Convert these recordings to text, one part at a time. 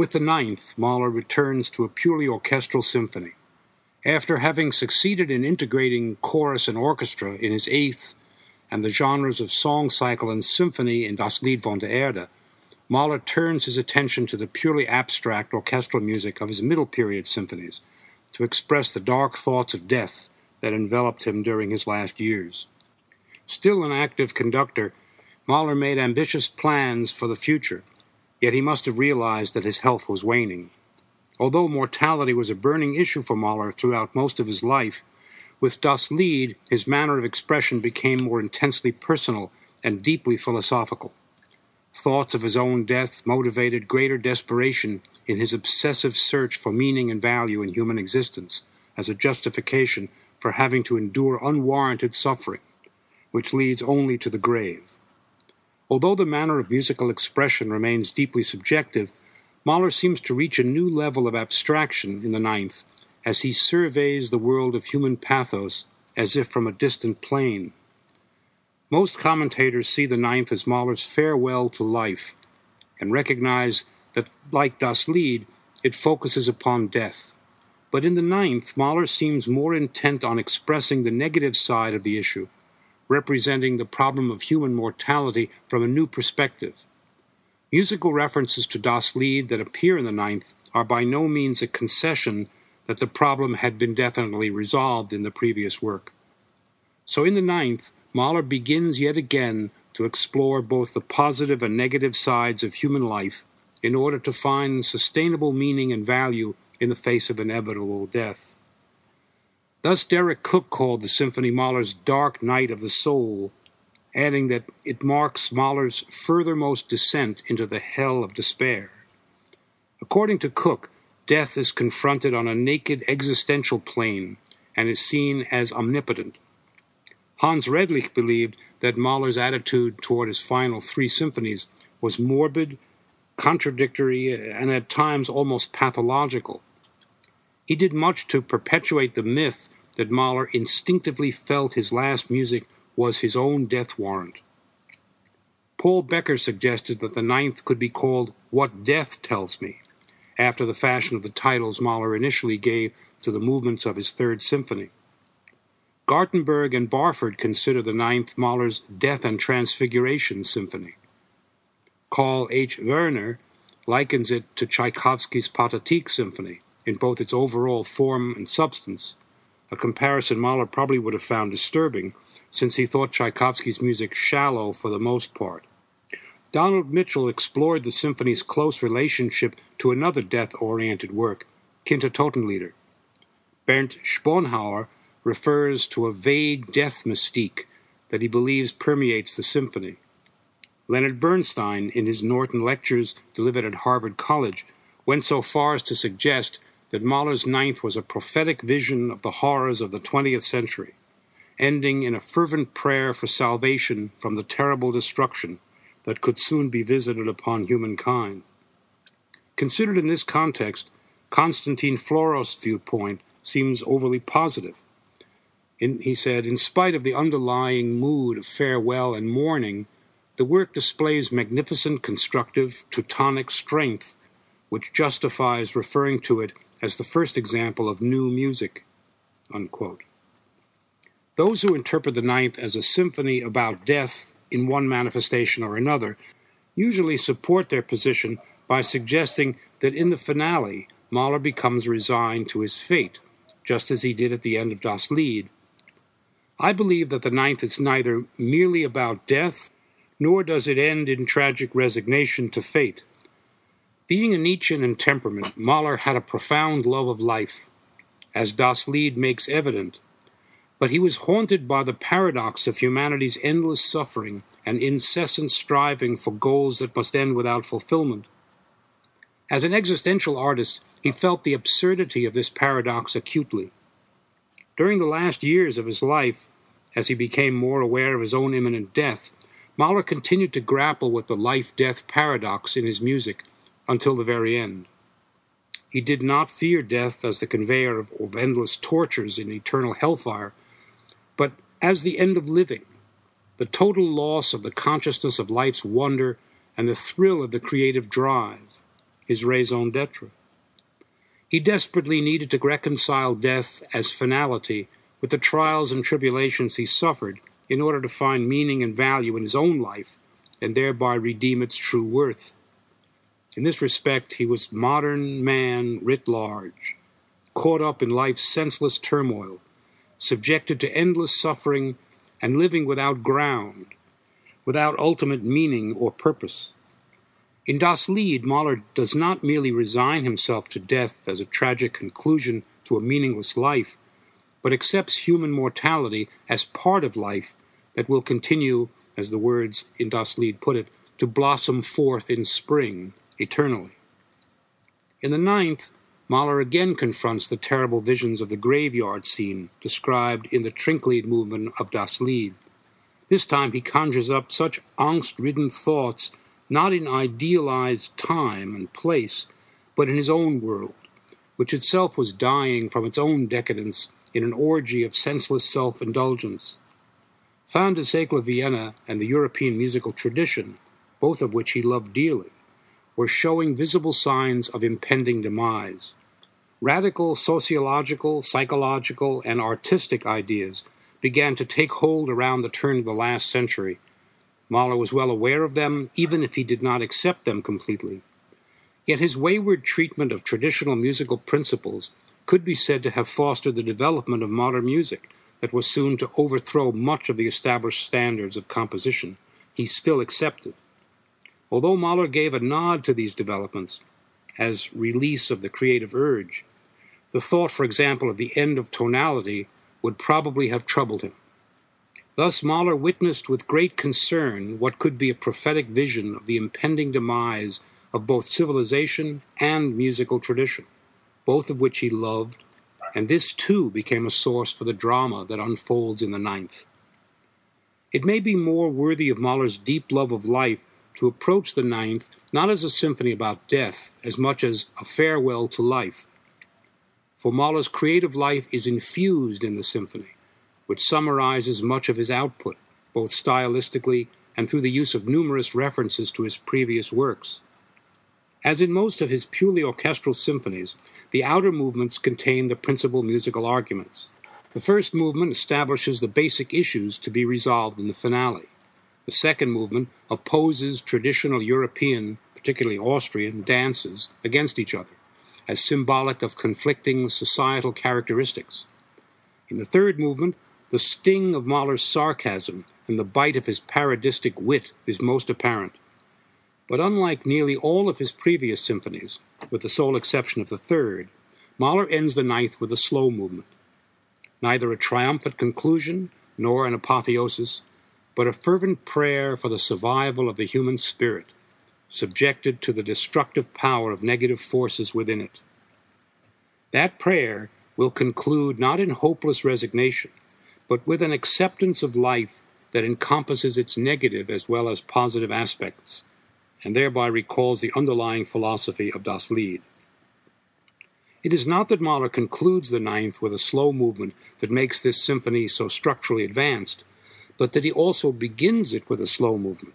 With the ninth, Mahler returns to a purely orchestral symphony. After having succeeded in integrating chorus and orchestra in his eighth and the genres of song cycle and symphony in Das Lied von der Erde, Mahler turns his attention to the purely abstract orchestral music of his middle period symphonies to express the dark thoughts of death that enveloped him during his last years. Still an active conductor, Mahler made ambitious plans for the future, yet he must have realized that his health was waning. Although mortality was a burning issue for Mahler throughout most of his life, with Das Lied, his manner of expression became more intensely personal and deeply philosophical. Thoughts of his own death motivated greater desperation in his obsessive search for meaning and value in human existence as a justification for having to endure unwarranted suffering, which leads only to the grave. Although the manner of musical expression remains deeply subjective, Mahler seems to reach a new level of abstraction in the ninth as he surveys the world of human pathos as if from a distant plane. Most commentators see the ninth as Mahler's farewell to life and recognize that, like Das Lied, it focuses upon death. But in the ninth, Mahler seems more intent on expressing the negative side of the issue, representing the problem of human mortality from a new perspective. Musical references to Das Lied that appear in the ninth are by no means a concession that the problem had been definitely resolved in the previous work. So in the ninth, Mahler begins yet again to explore both the positive and negative sides of human life in order to find sustainable meaning and value in the face of inevitable death. Thus, Deryck Cooke called the symphony Mahler's Dark Night of the Soul, adding that it marks Mahler's furthermost descent into the hell of despair. According to Cooke, death is confronted on a naked existential plane and is seen as omnipotent. Hans Redlich believed that Mahler's attitude toward his final three symphonies was morbid, contradictory, and at times almost pathological. He did much to perpetuate the myth that Mahler instinctively felt his last music was his own death warrant. Paul Bekker suggested that the ninth could be called What Death Tells Me, after the fashion of the titles Mahler initially gave to the movements of his Third Symphony. Gartenberg and Barford consider the Ninth Mahler's Death and Transfiguration Symphony. Karl H. Wörner likens it to Tchaikovsky's Pathetique Symphony in both its overall form and substance, a comparison Mahler probably would have found disturbing since he thought Tchaikovsky's music shallow for the most part. Donald Mitchell explored the symphony's close relationship to another death oriented work, Kindertotenlieder. Bernd Sponheuer refers to a vague death mystique that he believes permeates the symphony. Leonard Bernstein, in his Norton lectures delivered at Harvard College, went so far as to suggest that Mahler's Ninth was a prophetic vision of the horrors of the 20th century, ending in a fervent prayer for salvation from the terrible destruction that could soon be visited upon humankind. Considered in this context, Constantin Floros's viewpoint seems overly positive. In, he said, in spite of the underlying mood of farewell and mourning, the work displays magnificent constructive Teutonic strength, which justifies referring to it as the first example of new music. Unquote. Those who interpret the ninth as a symphony about death in one manifestation or another usually support their position by suggesting that in the finale, Mahler becomes resigned to his fate, just as he did at the end of Das Lied. I believe that the ninth is neither merely about death, nor does it end in tragic resignation to fate. Being a Nietzschean in temperament, Mahler had a profound love of life, as Das Lied makes evident but he was haunted by the paradox of humanity's endless suffering and incessant striving for goals that must end without fulfillment. As an existential artist, he felt the absurdity of this paradox acutely. During the last years of his life, as he became more aware of his own imminent death, Mahler continued to grapple with the life death paradox in his music until the very end. He did not fear death as the conveyor of, endless tortures in eternal hellfire, but as the end of living, the total loss of the consciousness of life's wonder and the thrill of the creative drive. his raison d'etre. He desperately needed to reconcile death as finality with the trials and tribulations he suffered in order to find meaning and value in his own life and thereby redeem its true worth. In this respect, he was modern man writ large, caught up in life's senseless turmoil, subjected to endless suffering, and living without ground, without ultimate meaning or purpose. In Das Lied, Mahler does not merely resign himself to death as a tragic conclusion to a meaningless life, but accepts human mortality as part of life that will continue, as the words in Das Lied put it, to blossom forth in spring eternally. In the ninth, Mahler again confronts the terrible visions of the graveyard scene described in the Trinklied movement of Das Lied. This time he conjures up such angst ridden thoughts not in idealized time and place, but in his own world, which itself was dying from its own decadence in an orgy of senseless self indulgence. Fin de siècle Vienna and the European musical tradition, both of which he loved dearly, were showing visible signs of impending demise. Radical sociological, psychological, and artistic ideas began to take hold around the turn of the last century Mahler was well aware of them, even if he did not accept them completely. Yet his wayward treatment of traditional musical principles could be said to have fostered the development of modern music that was soon to overthrow much of the established standards of composition he still accepted. Although Mahler gave a nod to these developments as release of the creative urge, the thought, for example, of the end of tonality would probably have troubled him. Thus, Mahler witnessed with great concern what could be a prophetic vision of the impending demise of both civilization and musical tradition, both of which he loved, and this too became a source for the drama that unfolds in the ninth. It may be more worthy of Mahler's deep love of life to approach the ninth not as a symphony about death as much as a farewell to life. For Mahler's creative life is infused in the symphony which summarizes much of his output, both stylistically and through the use of numerous references to his previous works. As in most of his purely orchestral symphonies, the outer movements contain the principal musical arguments. The first movement establishes the basic issues to be resolved in the finale. The second movement opposes traditional European, particularly Austrian, dances against each other, as symbolic of conflicting societal characteristics. In the third movement, the sting of Mahler's sarcasm and the bite of his parodistic wit is most apparent. But unlike nearly all of his previous symphonies, with the sole exception of the third, Mahler ends the ninth with a slow movement. Neither a triumphant conclusion nor an apotheosis, but a fervent prayer for the survival of the human spirit, subjected to the destructive power of negative forces within it. That prayer will conclude not in hopeless resignation, but with an acceptance of life that encompasses its negative as well as positive aspects, and thereby recalls the underlying philosophy of Das Lied. It is not that Mahler concludes the ninth with a slow movement that makes this symphony so structurally advanced, but that he also begins it with a slow movement.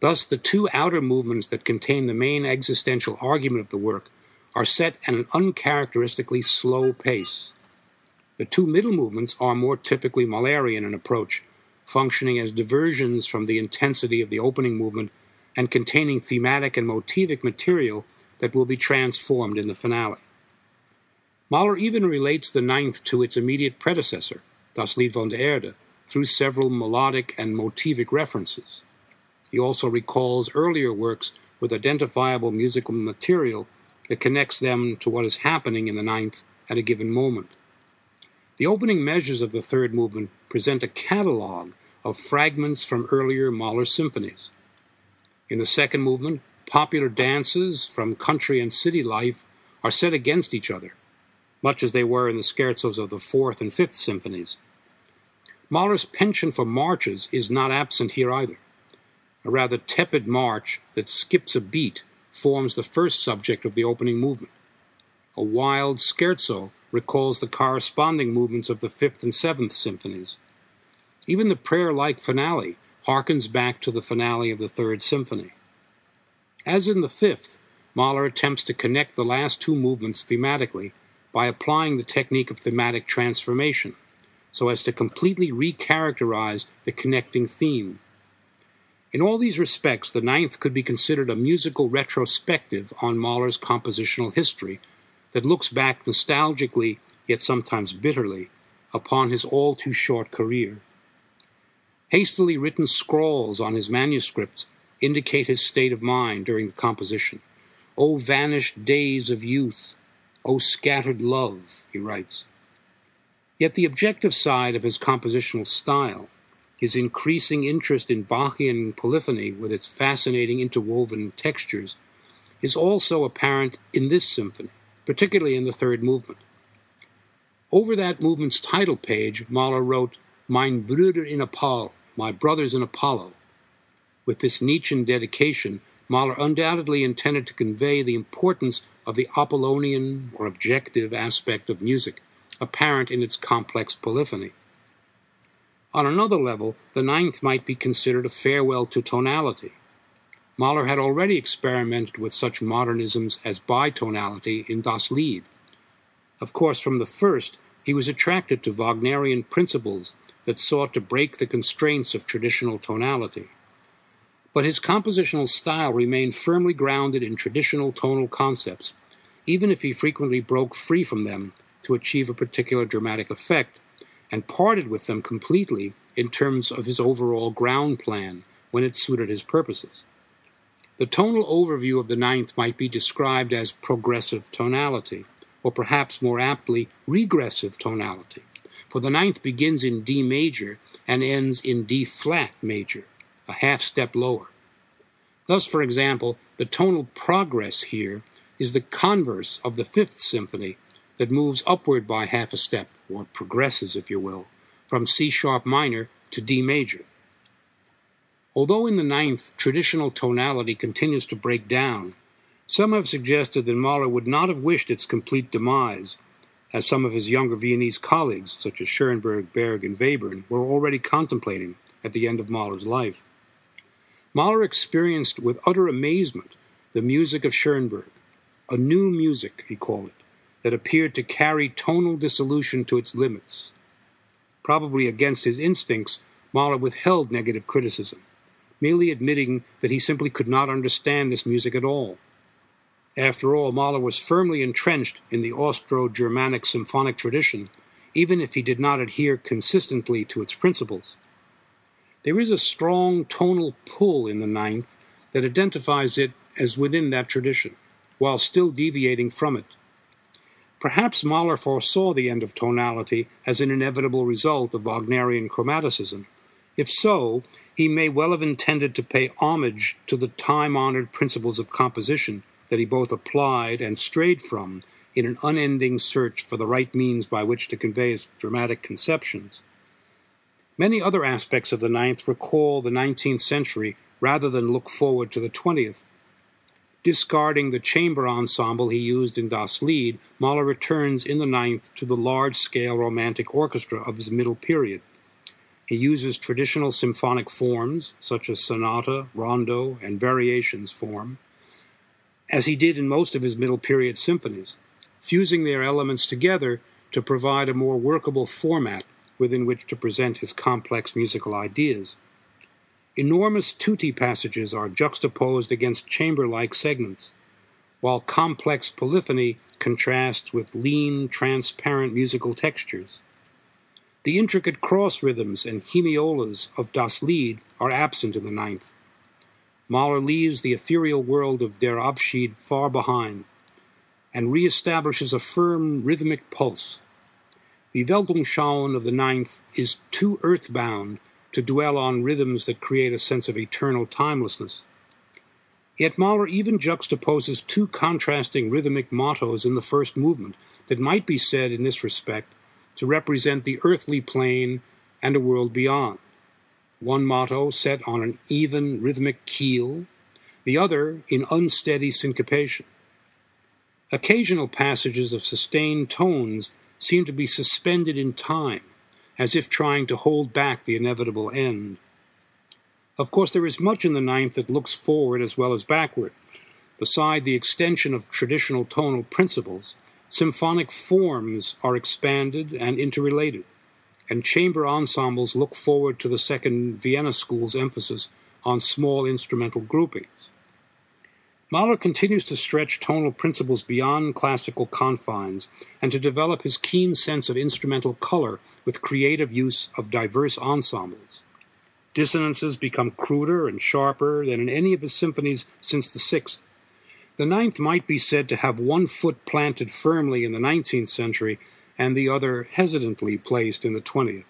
Thus, the two outer movements that contain the main existential argument of the work are set at an uncharacteristically slow pace. The two middle movements are more typically Mahlerian in approach, functioning as diversions from the intensity of the opening movement and containing thematic and motivic material that will be transformed in the finale. Mahler even relates the ninth to its immediate predecessor, Das Lied von der Erde, through several melodic and motivic references. He also recalls earlier works with identifiable musical material that connects them to what is happening in the ninth at a given moment. The opening measures of the third movement present a catalogue of fragments from earlier Mahler symphonies. In the second movement, popular dances from country and city life are set against each other, much as they were in the scherzos of the fourth and fifth symphonies. Mahler's penchant for marches is not absent here either. A rather tepid march that skips a beat forms the first subject of the opening movement. A wild scherzo recalls the corresponding movements of the Fifth and Seventh Symphonies. Even the prayer like finale harkens back to the finale of the Third Symphony. As in the Fifth, Mahler attempts to connect the last two movements thematically by applying the technique of thematic transformation so as to completely recharacterize the connecting theme. In all these respects, the ninth could be considered a musical retrospective on Mahler's compositional history that looks back nostalgically, yet sometimes bitterly, upon his all too short career. Hastily written scrawls on his manuscripts indicate his state of mind during the composition. O vanished days of youth, O scattered love, he writes. Yet the objective side of his compositional style, his increasing interest in Bachian polyphony with its fascinating interwoven textures, is also apparent in this symphony, particularly in the third movement. Over that movement's title page, Mahler wrote, Mein Bruder in Apollo, my brothers in Apollo. With this Nietzschean dedication, Mahler undoubtedly intended to convey the importance of the Apollonian or objective aspect of music, apparent in its complex polyphony. On another level, the ninth might be considered a farewell to tonality. Mahler had already experimented with such modernisms as bitonality in Das Lied. Of course, from the first, he was attracted to Wagnerian principles that sought to break the constraints of traditional tonality. But his compositional style remained firmly grounded in traditional tonal concepts, even if he frequently broke free from them to achieve a particular dramatic effect, and parted with them completely in terms of his overall ground plan when it suited his purposes. The tonal overview of the ninth might be described as progressive tonality, or perhaps more aptly, regressive tonality for the ninth begins in D major and ends in D flat major, a half step lower. Thus, for example, the tonal progress here is the converse of the fifth symphony that moves upward by half a step, or progresses, if you will, from C sharp minor to D major. Although in the ninth traditional tonality continues to break down, some have suggested that Mahler would not have wished its complete demise as some of his younger Viennese colleagues, such as Schoenberg, Berg, and Webern, were already contemplating at the end of Mahler's life. Mahler experienced with utter amazement the music of Schoenberg, a new music, he called it, that appeared to carry tonal dissolution to its limits. Probably against his instincts, Mahler withheld negative criticism, merely admitting that he simply could not understand this music at all after all, Mahler was firmly entrenched in the Austro Germanic symphonic tradition, even if he did not adhere consistently to its principles. There is a strong tonal pull in the ninth that identifies it as within that tradition, while still deviating from it. Perhaps Mahler foresaw the end of tonality as an inevitable result of Wagnerian chromaticism. If so, he may well have intended to pay homage to the time honored principles of composition that he both applied and strayed from in an unending search for the right means by which to convey his dramatic conceptions. Many other aspects of the ninth recall the 19th century rather than look forward to the 20th. Discarding the chamber ensemble he used in Das Lied, Mahler returns in the ninth to the large scale romantic orchestra of his middle period. He uses traditional symphonic forms, such as sonata, rondo, and variations form, as he did in most of his middle period symphonies, fusing their elements together to provide a more workable format within which to present his complex musical ideas. Enormous tutti passages are juxtaposed against chamber like segments, while complex polyphony contrasts with lean, transparent musical textures. The intricate cross rhythms and hemiolas of Das Lied are absent in the ninth. Mahler leaves the ethereal world of Der Abschied far behind and reestablishes a firm rhythmic pulse. The Weltanschauung of the ninth is too earthbound to dwell on rhythms that create a sense of eternal timelessness. Yet Mahler even juxtaposes two contrasting rhythmic mottos in the first movement that might be said in this respect to represent the earthly plane and a world beyond one motto set on an even rhythmic keel, the other in unsteady syncopation. Occasional passages of sustained tones seem to be suspended in time, as if trying to hold back the inevitable end. Of course, there is much in the ninth that looks forward as well as backward. Beside the extension of traditional tonal principles, symphonic forms are expanded and interrelated, and chamber ensembles look forward to the Second Vienna School's emphasis on small instrumental groupings. Mahler continues to stretch tonal principles beyond classical confines and to develop his keen sense of instrumental color with creative use of diverse ensembles. Dissonances become cruder and sharper than in any of his symphonies since the sixth. The ninth might be said to have one foot planted firmly in the 19th century and the other hesitantly placed in the 20th.